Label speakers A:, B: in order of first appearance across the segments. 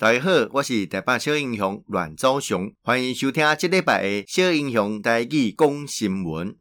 A: 大家好，我是台北小英雄阮昭雄，欢迎收听这礼拜的小英雄台语讲新闻。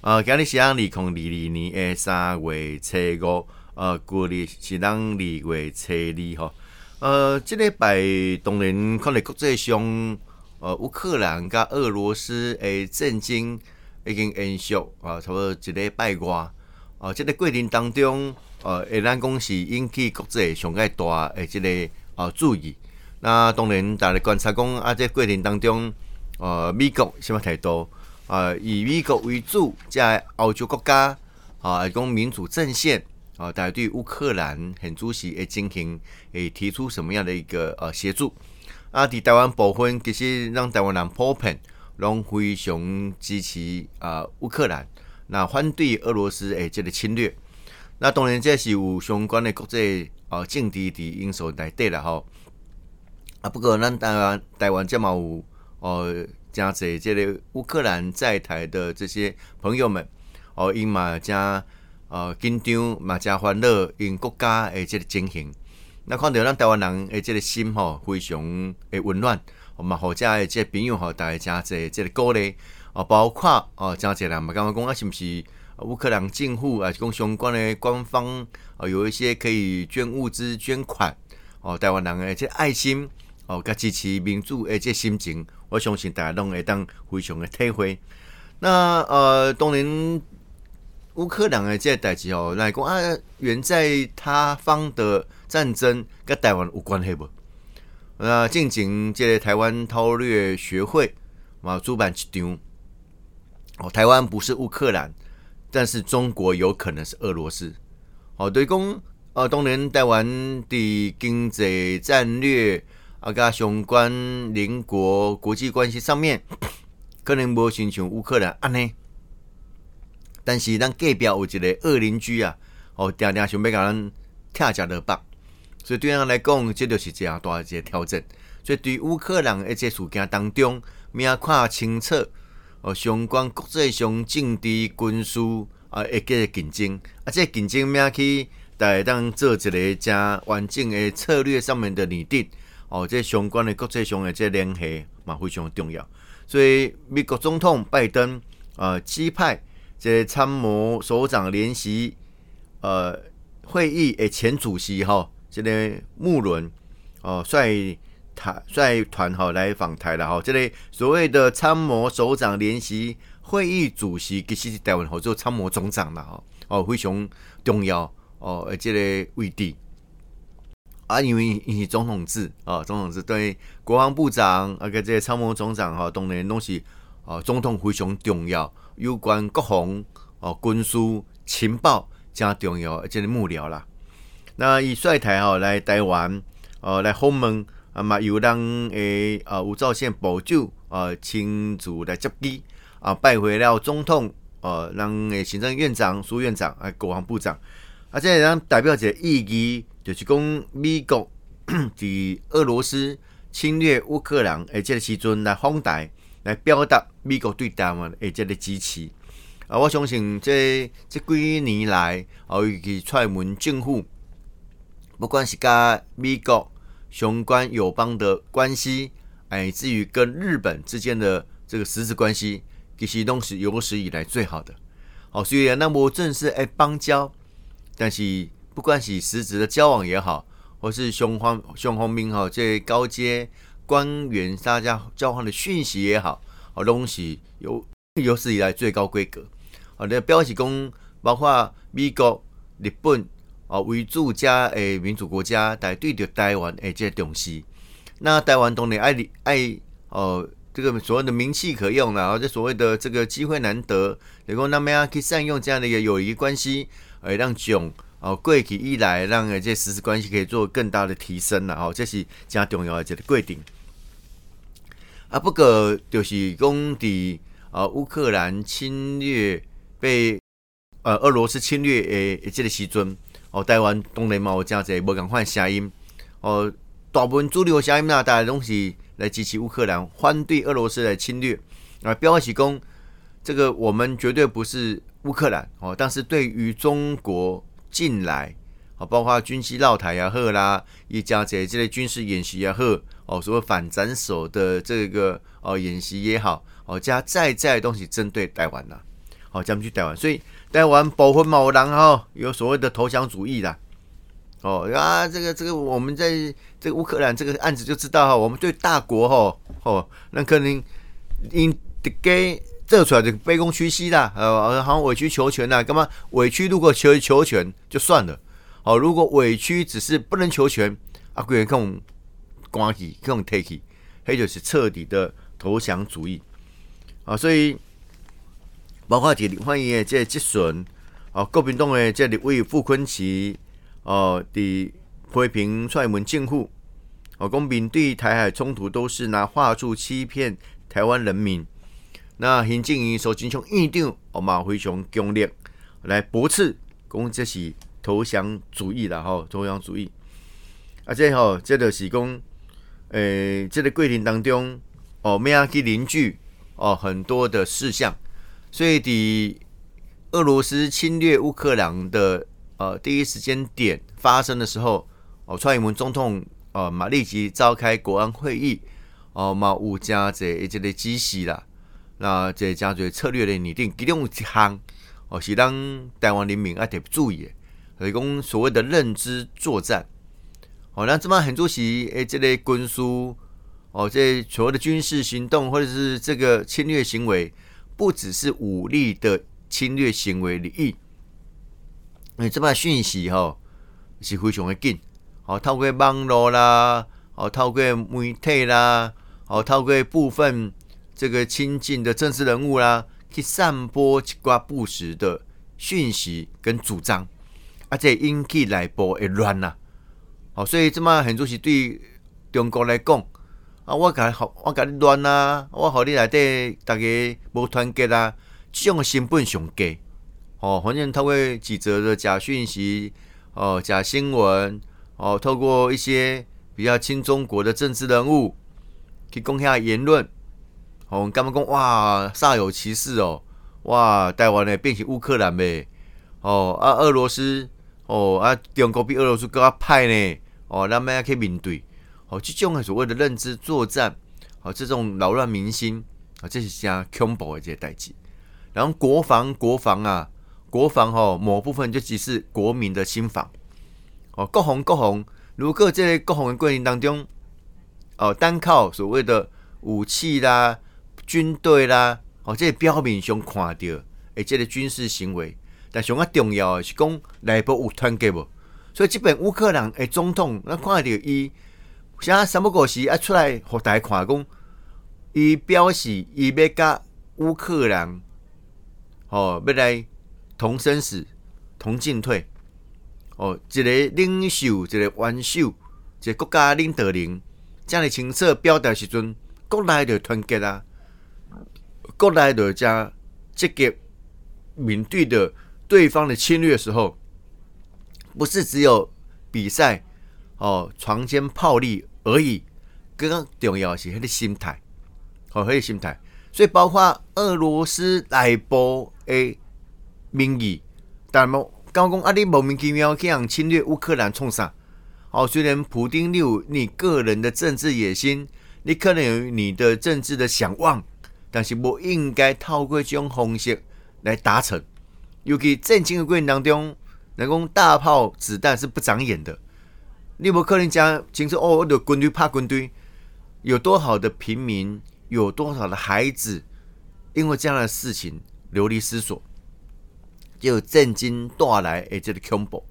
A: 呃，今日是二零二二年的三月初五，呃，过日是咱二月初二吼。呃，这礼拜当然看来国际上，呃，乌克兰甲俄罗斯的战争已经延续啊，差不多一礼拜外。啊、呃，这个过程当中，呃，会咱讲是引起国际上个大诶，这个。哦，注意，那当然，大家观察讲啊，这过程当中，呃，美国什么态度？啊、呃，以美国为主，在欧洲国家啊，讲民主阵线啊，大家对乌克兰很主席诶进行诶提出什么样的一个呃协助？啊，伫台湾部分，其实让台湾人普遍拢非常支持啊乌克兰，那反对俄罗斯诶这个侵略。那当然，这是有相关的国际。哦，政治的因素内底啦吼。啊，不过咱台湾台湾这么有哦，真侪即个乌克兰在台的这些朋友们哦，因嘛诚呃紧张嘛诚欢乐，因国家诶即个情形，那看到咱台湾人诶即个心吼非常诶温暖，哦嘛好加诶即个朋友吼，大家加侪即个鼓励哦，包括哦诚侪人嘛，感觉讲啊是毋是？乌克兰政府啊，跟相关的官方啊，有一些可以捐物资、捐款哦。台湾人诶，这爱心哦，甲支持民主诶，这心情，我相信大家拢会当非常的体会。那呃，当然乌克兰诶，这代志哦，来讲啊，远在他方的战争跟台湾有关系不？那近景这台湾韬略学会嘛，主办一场哦，台湾不是乌克兰。但是中国有可能是俄罗斯，哦，对公，呃，当然台湾的经济战略啊，加相关邻国国际关系上面，可能无亲像乌克兰安尼，但是咱隔壁有一个恶邻居啊，哦，定定想要甲咱拆食落腹，所以对咱来讲，这就是一样大一个挑战。所以对乌克兰一些事件当中，要看清楚。哦，相关国际上政治军事啊，一个竞争啊，这竞争咩去来当做一个正完整的策略上面的拟定哦，这相关的国际上的这联系嘛非常重要。所以美国总统拜登啊，指派这参谋首长联席呃会议的前主席哈、哦，这个穆伦哦率。台率团哈来访台了哈，这类所谓的参谋首长联席会议主席，其实是台湾好做参谋总长了哈，哦非常重要哦，而这个位置啊，因为因为总统制啊，总统制对国防部长啊个这个参谋总长哈，当然拢是哦，总统非常重要，有关国防哦军事情报加重要，而这个幕僚啦，那以率台哈来台湾哦来访问。啊嘛，有人诶啊，吴钊燮部长啊亲自来接机啊，拜会了总统，呃，让诶行政院长、苏院长啊，国防部长啊，这样代表一个意义，就是讲美国 伫俄罗斯侵略乌克兰诶，这个时阵来访台，来表达美国对台湾诶这个支持啊。我相信这这几年来，啊，尤其蔡英文政府，不管是甲美国。相关友邦的关系，乃至于跟日本之间的这个实质关系，其实都是有史以来最好的。好，虽然那么正式哎邦交，但是不管是实质的交往也好，或是双方双方面哈这高阶官员大家交换的讯息也好，好东西有有史以来最高规格。好的，标题公包括美国、日本。哦，为主加诶民主国家来对着台湾诶这重视，那台湾当然爱爱哦，这个所谓的名气可用啦，或者所谓的这个机会难得，能够那么样去善用这样的一个友谊关系，诶让囧哦过去以来让诶这实质关系可以做更大的提升了哦，这是加重要的这个规定。啊，不过就是讲伫啊，乌克兰侵略被呃俄罗斯侵略诶这个时阵。哦，台湾当然嘛有真侪无共款声音。哦，大部分主流声音啊，大家拢是来支持乌克兰，反对俄罗斯来侵略。啊，表示讲这个我们绝对不是乌克兰哦，但是对于中国近来哦，包括军机绕台也好啦，一加这这类军事演习也好，哦，所谓反斩首的这个哦演习也好，哦加在在的东西针对台湾呐，好，咱们去台湾，所以台湾部分某人哈有所谓的投降主义啦，哦啊，这个这个我们在这个乌克兰这个案子就知道哈，我们对大国哈哦，那可能因的给。这出来就卑躬屈膝啦，呃，好像委曲求全啦，干嘛委屈？如果求求全就算了，哦，如果委屈只是不能求全，啊，贵人更关系更 take，那就是彻底的投降主义啊。所以包括这里欢迎这吉顺啊，国民党的这里为傅崐萁哦，的批评蔡英文政府哦，公民对台海冲突都是拿话术欺骗台湾人民。那行政院所进行议定，我嘛非常强烈来驳斥，讲这是投降主义啦，吼，投降主义。啊，这吼，这就是讲，诶、欸，这个过程当中，哦，咩啊去凝聚哦很多的事项，所以的俄罗斯侵略乌克兰的呃第一时间点发生的时候，哦，蔡英文总统哦嘛立即召开国安会议，哦嘛有加这一个指示啦。那这加做策略的拟定，其中一项哦是让台湾人民要特注意的，所以讲所谓的认知作战。哦，那这么很多是诶，这类军事哦，这所谓的军事行动或者是这个侵略行为，不只是武力的侵略行为而已。诶，这么讯息哈、哦、是非常的紧，哦，透过网络啦，哦，透过媒体啦，哦，透过部分。这个亲近的政治人物啦、去散播一挂不实的讯息跟主张，而且引起内部的乱呐。好，所以这么很多是对中国来讲啊，我甲，我甲你乱啊，我互你内底大家无团结啊，这种成本上低。哦，反正透过几则的假讯息，哦，假新闻，哦，透过一些比较亲中国的政治人物去讲遐言论。哦，干嘛讲哇，煞有其事哦，哇，台湾呢变成乌克兰呗，哦啊，俄罗斯哦啊，中国比俄罗斯更加歹呢，哦，那么要去面对，哦，这种所谓的认知作战，哦，这种扰乱民心，啊、这是加恐怖的这些代志。然后国防，国防啊，国防哦，某部分就只是国民的心防，哦，国防国防，如果这个国防的过程当中，哦，单靠所谓的武器啦。军队啦，哦，这个表面上看到，诶，这个军事行为，但上较重要的是讲内部有团结无？所以这本乌克兰诶总统，咱看到伊，像什么个时啊出来互大家看讲，伊表示伊要甲乌克兰，哦，要来同生死、同进退，哦，一个领袖，一个元首，一个国家领导人，这样的清楚表达时阵，国内就团结啊。国内的加积极面对的对方的侵略的时候，不是只有比赛哦，床间炮利而已，更重要的是他的心态，哦，他的心态。所以包括俄罗斯内部的民意，但莫刚讲啊，你莫名其妙这样侵略乌克兰冲啥？哦，虽然普丁你有你个人的政治野心，你可能有你的政治的想望。但是不应该透过这种方式来达成，尤其战争的过程当中，人讲大炮子弹是不长眼的，你不可能讲清楚哦，我的军队怕军队，有多少的平民，有多少的孩子，因为这样的事情流离失所，就震惊带来诶这个恐怖，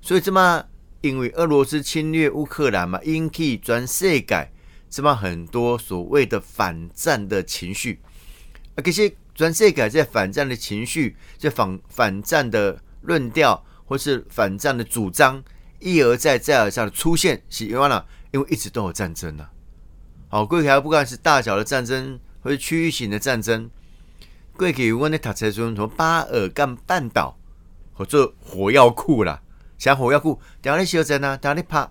A: 所以这么因为俄罗斯侵略乌克兰嘛，引起全世界。这么很多所谓的反战的情绪，啊，这些全世界在反战的情绪，这反反战的论调，或是反战的主张，一而再，再而三的出现，是因为呢？因为一直都有战争呢。好，过去不管是大小的战争，或是区域性的战争，过去我们的读册中，从巴尔干半岛或者火药库啦，像火药库，哪里修整呢？哪里拍？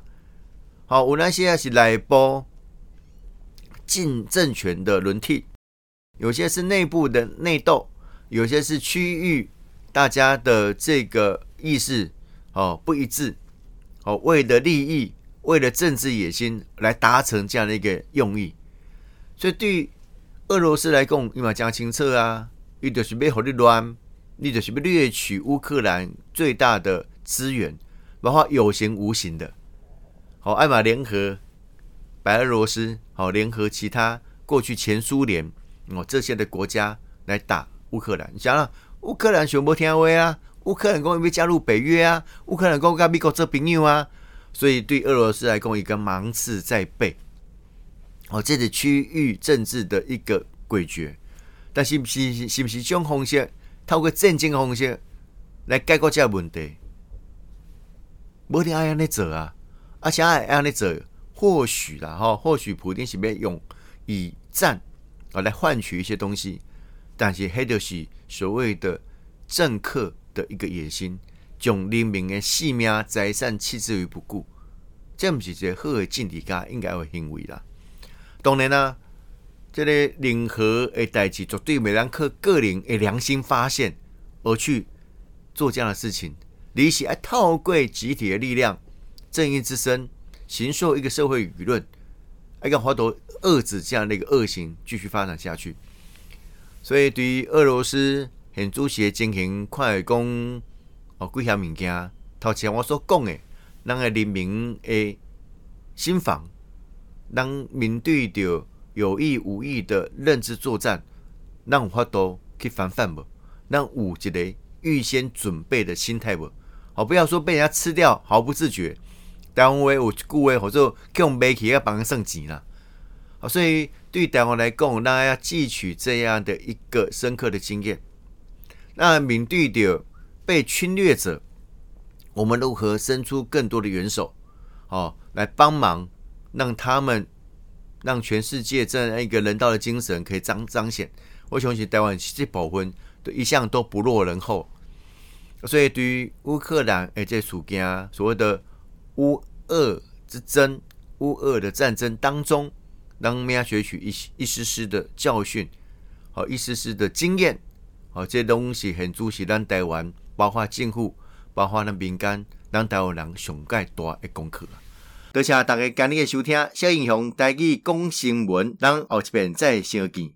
A: 好，有那些是内部。进政权的轮替，有些是内部的内斗，有些是区域大家的这个意识哦不一致哦，为了利益，为了政治野心来达成这样的一个用意。所以对俄罗斯来讲，因为讲清楚啊，伊就是要互你乱，你就是要掠取乌克兰最大的资源，包括有形无形的。好，艾玛联合白俄罗斯，好联合其他过去前苏联哦这些的国家来打乌克兰。你想啊，乌克兰全部听话啊，乌克兰讲要加入北约啊，乌克兰讲跟美国做朋友啊，所以对俄罗斯来讲，一个芒刺在背。哦，这是区域政治的一个诡谲，但是不是是不是这种方式，透过战争的方式来解决这个问题？不定爱安尼做啊，而且爱安尼做，或许啦哈，或许普京是要用以战啊来换取一些东西，但是黑的是所谓的政客的一个野心，将人民的性命、财产弃之于不顾，这不是一个好的政治家应该有行为啦。当然啦、啊，这个任何的代志绝对没人靠个人的良心发现而去做这样的事情，你是要透过集体的力量、正义之声，形塑一个社会舆论，一个好多遏制这样的一个恶行继续发展下去。所以，对于俄罗斯现主席进行看会讲哦，几项物件，头前我所讲的，咱个人民的心防。咱面对着有意无意的认知作战，咱有法度去防范不？让有一个预先准备的心态不？好，不要说被人家吃掉毫不自觉。台湾话有一句话，叫做叫媒体要帮人算钱啦。好，所以对台湾来讲，大家要汲取这样的一个深刻的经验。那面对着被侵略者，我们如何伸出更多的援手？好，来帮忙。让他们，让全世界这样一个人道的精神可以彰彰显。我相信台湾这部分都一向都不落人后，所以对于乌克兰诶这事件，所谓的乌俄之争、乌俄的战争当中，让我们要学取一一丝丝的教训，好一丝丝的经验，哦这些东西很重要，让台湾包括政府，包括咱民间，咱台湾人上界大的功课。多谢大家今日的收听，小英雄带去讲新闻，咱后一遍再相见。